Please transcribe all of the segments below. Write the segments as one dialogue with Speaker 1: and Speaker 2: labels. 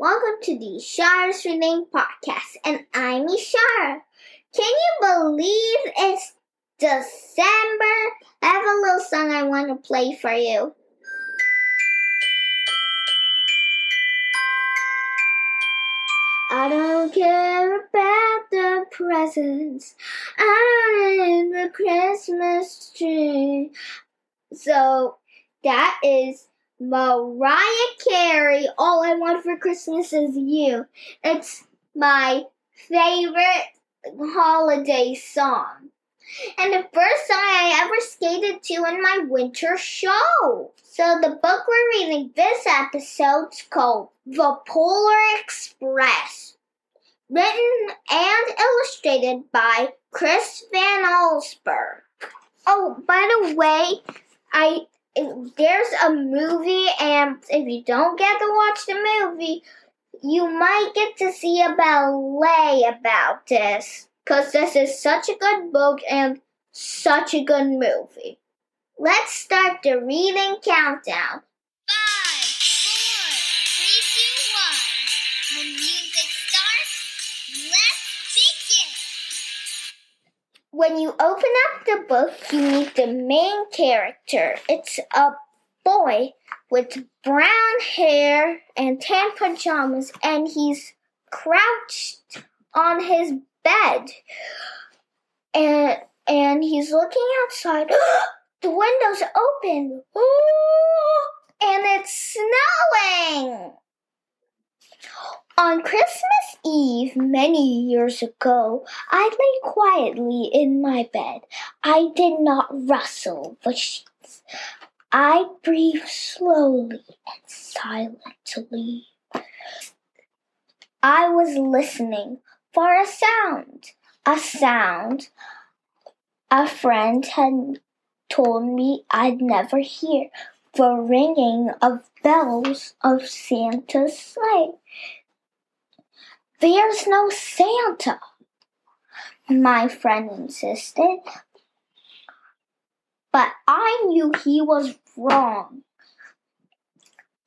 Speaker 1: welcome to Ishara's Reading Podcast, and I'm Ishara. Can you believe it's December? I have a little song I want to play for you. I don't care about the presents. I don't need the Christmas tree. So that is Mariah Carey. All I want for Christmas is you. It's my favorite holiday song. And the first song I ever skated to in my winter show. So the book we're reading this episode is called The Polar Express. Written and illustrated by Chris Van Allsburg. Oh, by the way, I there's a movie, and if you don't get to watch the movie, you might get to see a ballet about this. Because this is such a good book and such a good movie. Let's start the reading countdown.
Speaker 2: When
Speaker 1: you open up the book, you meet the main character. It's a boy with brown hair and tan pajamas, and he's crouched on his bed. And and he's looking outside. the window's open. and it's snowing. On Christmas Eve, many years ago, I lay quietly in my bed. I did not rustle the sheets. I breathed slowly and silently. I was listening for a sound. A sound a friend had told me I'd never hear the ringing of bells of Santa's sleigh. There's no Santa, my friend insisted. But I knew he was wrong.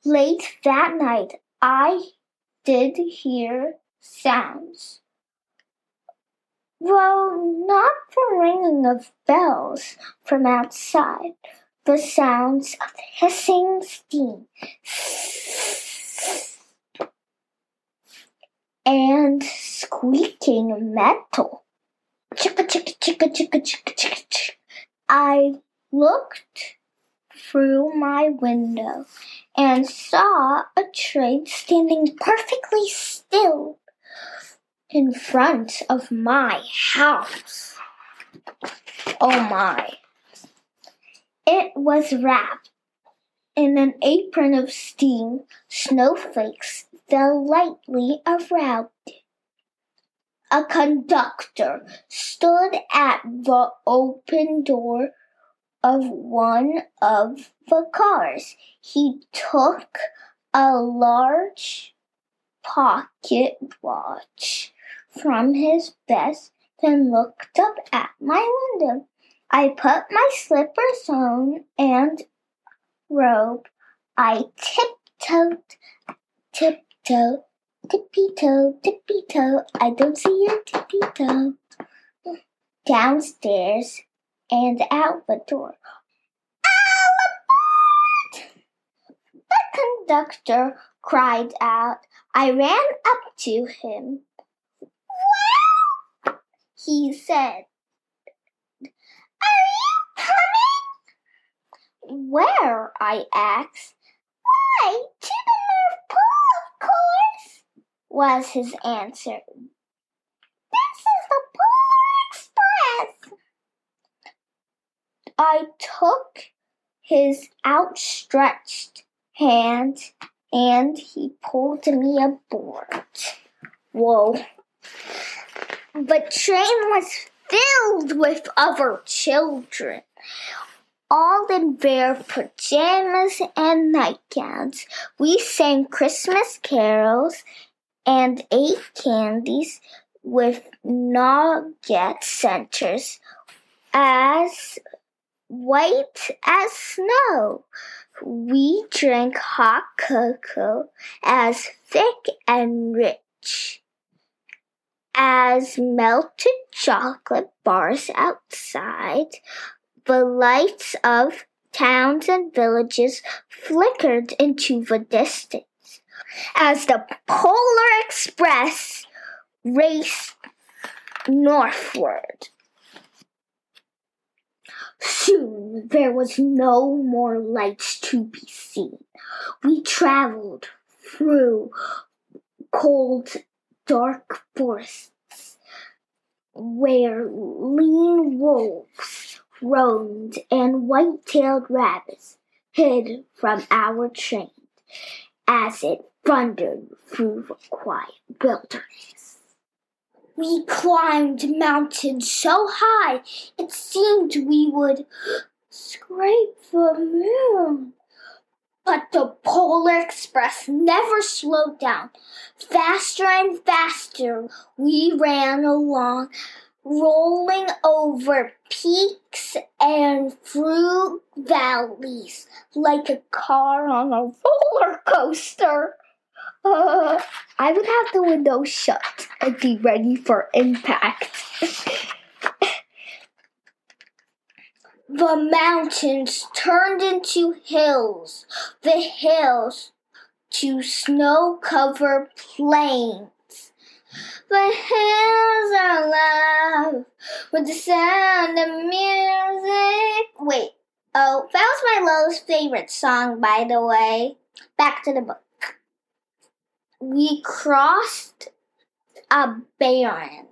Speaker 1: Late that night, I did hear sounds. Well, not the ringing of bells from outside, the sounds of hissing steam and squeaking metal. Chicka chicka chicka chicka chicka chicka. I looked through my window and saw a train standing perfectly still in front of my house. Oh my. It was wrapped in an apron of steam. Snowflakes fell lightly around. A conductor stood at the open door of one of the cars. He took a large pocket watch from his vest, then looked up at my window. I put my slippers on and robe. I tiptoed, tiptoe, tippy toe, tippy toe. I don't see your tippy toe. Downstairs and out the door. Albert! The conductor cried out. I ran up to him he said. Are you coming? Where? I asked. Why, to the North Pole, course, was his answer. This is the Polar Express. I took his outstretched hand and he pulled me aboard. Whoa. The train was filled with other children, all in their pajamas and nightgowns. We sang Christmas carols and ate candies with nugget centers as white as snow. we drank hot cocoa as thick and rich as melted chocolate bars outside. The lights of towns and villages flickered into the distance as the Polar Express raced northward. Soon there was no more lights to be seen. We traveled through cold, dark forests where lean wolves roamed and white tailed rabbits hid from our train as it thundered through the quiet wilderness. We climbed mountains so high it seemed we would scrape the moon. But the Polar Express never slowed down. Faster and faster we ran along, rolling over peaks and through valleys like a car on a roller coaster. Uh, I would have the window shut and be ready for impact. the mountains turned into hills, the hills to snow covered plains. The hills are alive with the sound of music. Wait, oh, that was my lowest favorite song, by the way. Back to the book we crossed a barren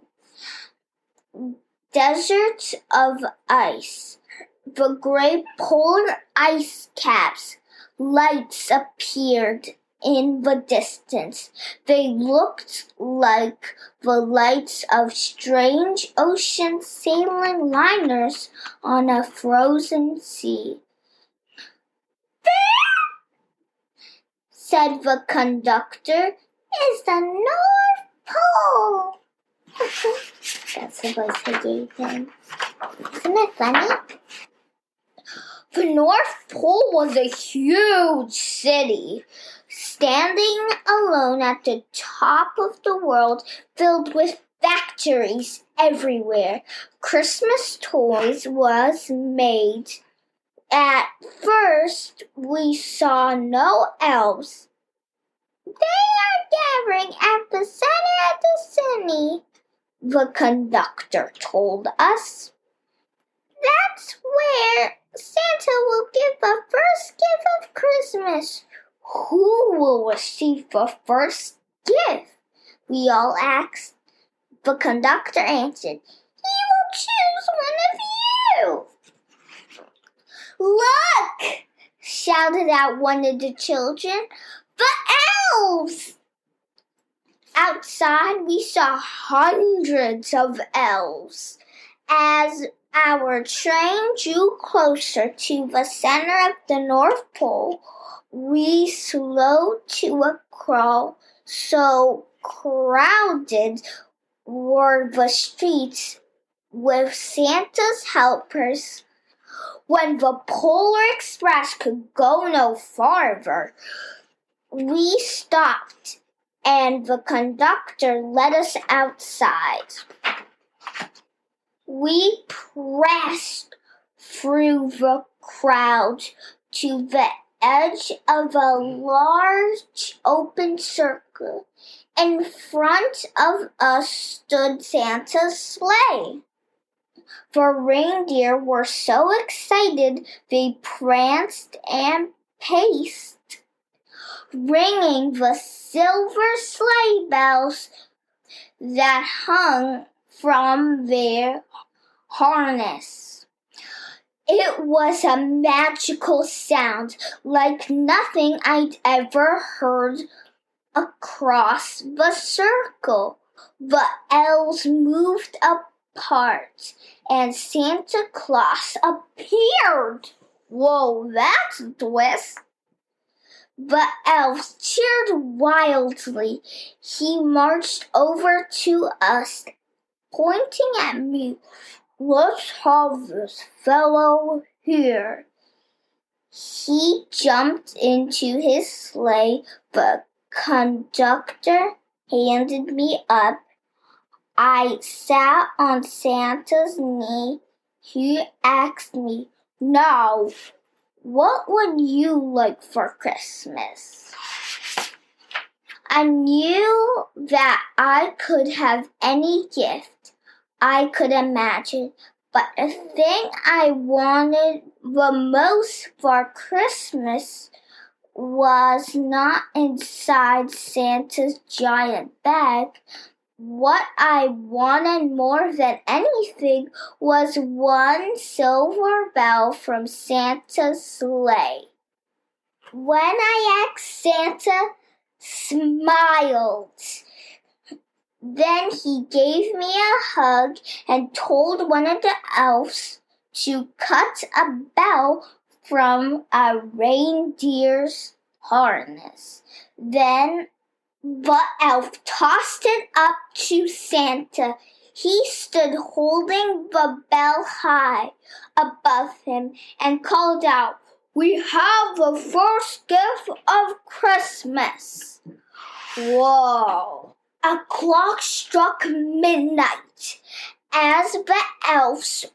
Speaker 1: desert of ice. The great polar ice caps lights appeared in the distance. They looked like the lights of strange ocean sailing liners on a frozen sea. said the conductor, is the North Pole. That's the voice I gave him. Isn't it funny? The North Pole was a huge city, standing alone at the top of the world, filled with factories everywhere. Christmas toys was made at first, we saw no elves. They are gathering at the center of the city, the conductor told us. That's where Santa will give the first gift of Christmas. Who will receive the first gift? We all asked. The conductor answered, He will choose one of you. Look! shouted out one of the children. The elves! Outside, we saw hundreds of elves. As our train drew closer to the center of the North Pole, we slowed to a crawl, so crowded were the streets with Santa's helpers when the Polar Express could go no farther, we stopped and the conductor led us outside. We pressed through the crowd to the edge of a large open circle. In front of us stood Santa's sleigh. The reindeer were so excited they pranced and paced, ringing the silver sleigh bells that hung from their harness. It was a magical sound like nothing I'd ever heard across the circle. The elves moved apart and Santa Claus appeared. Whoa, that's a twist. The elves cheered wildly. He marched over to us, pointing at me. Let's have this fellow here. He jumped into his sleigh. The conductor handed me up. I sat on Santa's knee. He asked me, Now, what would you like for Christmas? I knew that I could have any gift I could imagine, but the thing I wanted the most for Christmas was not inside Santa's giant bag. What I wanted more than anything was one silver bell from Santa's sleigh. When I asked Santa, smiled. Then he gave me a hug and told one of the elves to cut a bell from a reindeer's harness. Then the elf tossed it up to Santa. He stood holding the bell high above him and called out, We have the first gift of Christmas. Whoa! A clock struck midnight. As the elves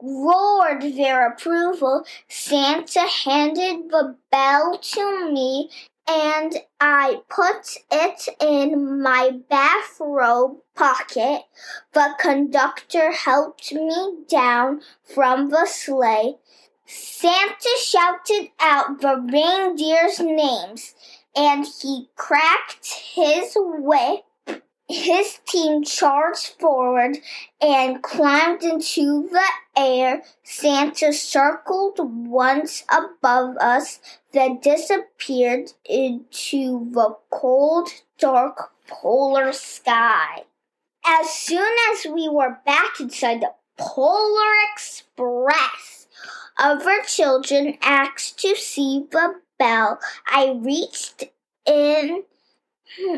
Speaker 1: roared their approval, Santa handed the bell to me and I put it in my bathrobe pocket. The conductor helped me down from the sleigh. Santa shouted out the reindeer's names and he cracked his whip. His team charged forward and climbed into the air. Santa circled once above us, then disappeared into the cold, dark polar sky. As soon as we were back inside the Polar Express, other children asked to see the bell. I reached in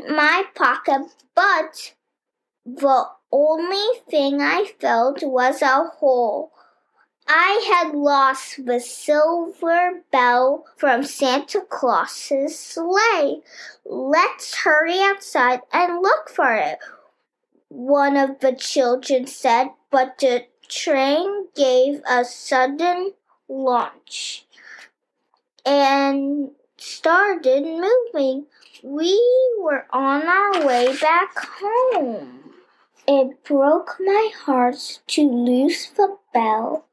Speaker 1: my pocket, but the only thing I felt was a hole. I had lost the silver bell from Santa Claus's sleigh. Let's hurry outside and look for it, one of the children said, but the train gave a sudden launch and started moving. We were on our way back home. It broke my heart to lose the bell.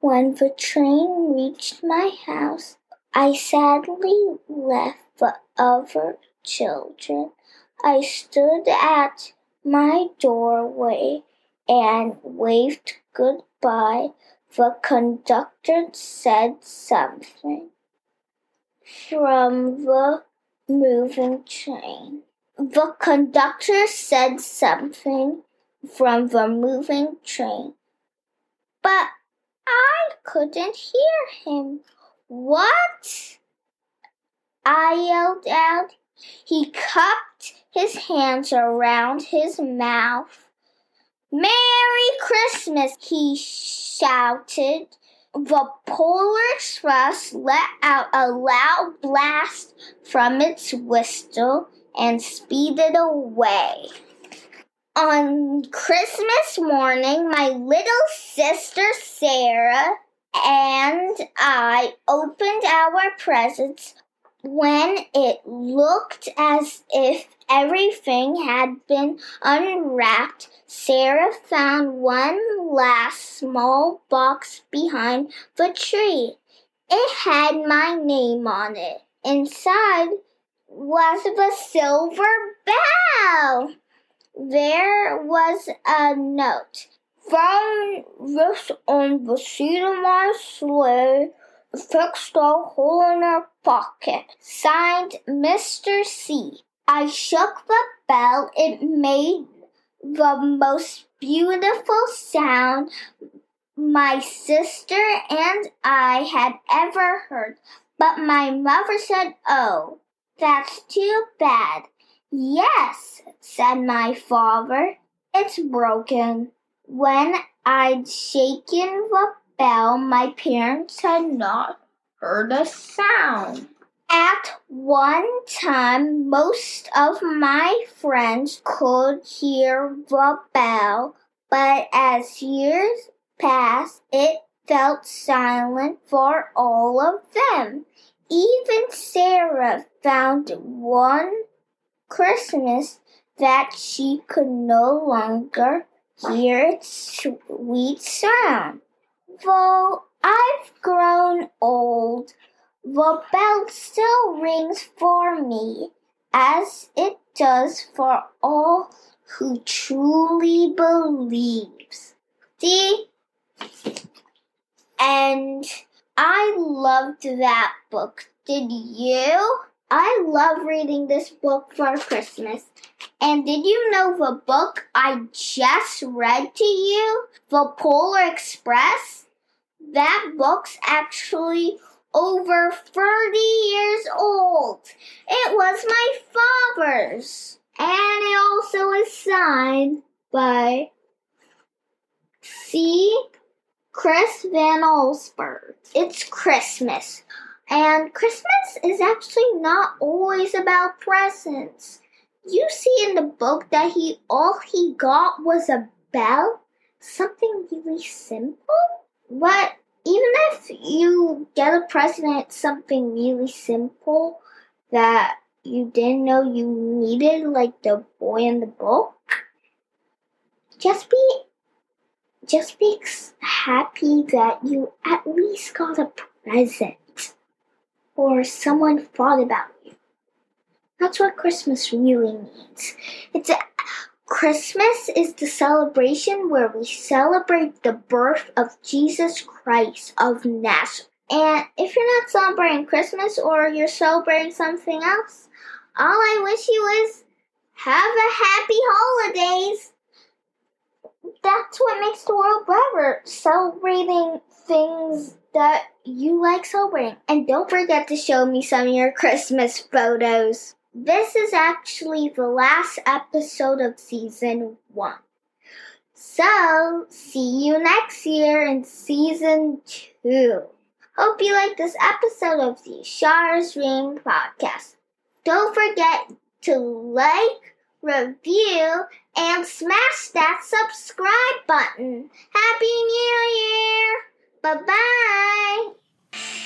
Speaker 1: When the train reached my house, I sadly left the other children. I stood at my doorway and waved goodbye. The conductor said something from the moving train. The conductor said something from the moving train, but I couldn't hear him. What? I yelled out. He cupped his hands around his mouth. Merry Christmas, he shouted. The Polar Express let out a loud blast from its whistle and speeded away. On Christmas morning, my little sister Sarah and I opened our presents when it looked as if everything had been unwrapped. Sarah found one last small box behind the tree. It had my name on it. Inside was the silver bell. There was a note. Found this on the seat of my sleigh, a hole in her pocket. Signed Mr. C. I shook the bell. It made the most beautiful sound my sister and I had ever heard. But my mother said, Oh, that's too bad. Yes, said my father. It's broken. When I'd shaken the bell, my parents had not heard a sound. At one time, most of my friends could hear the bell, but as years passed, it felt silent for all of them. Even Sarah found one Christmas that she could no longer hear its sweet sound. Though I've grown old, the bell still rings for me, as it does for all who truly believes. See? And I loved that book. Did you? I love reading this book for Christmas. And did you know the book I just read to you, The Polar Express? That book's actually over 30 years old. It was my father's. And it also is signed by C. Chris Van Allsburg. It's Christmas. And Christmas is actually not always about presents. You see in the book that he all he got was a bell, something really simple. But even if you get a present something really simple that you didn't know you needed, like the boy in the book, just be just be happy that you at least got a present or someone thought about you. That's what Christmas really means. It's a, Christmas is the celebration where we celebrate the birth of Jesus Christ of Nazareth. And if you're not celebrating Christmas or you're celebrating something else, all I wish you is have a happy holidays. That's what makes the world better. Celebrating things that you like celebrating. And don't forget to show me some of your Christmas photos. This is actually the last episode of season one. So, see you next year in season two. Hope you like this episode of Ishara's Ring podcast. Don't forget to like, review, and smash that subscribe button. Happy New Year! Bye bye!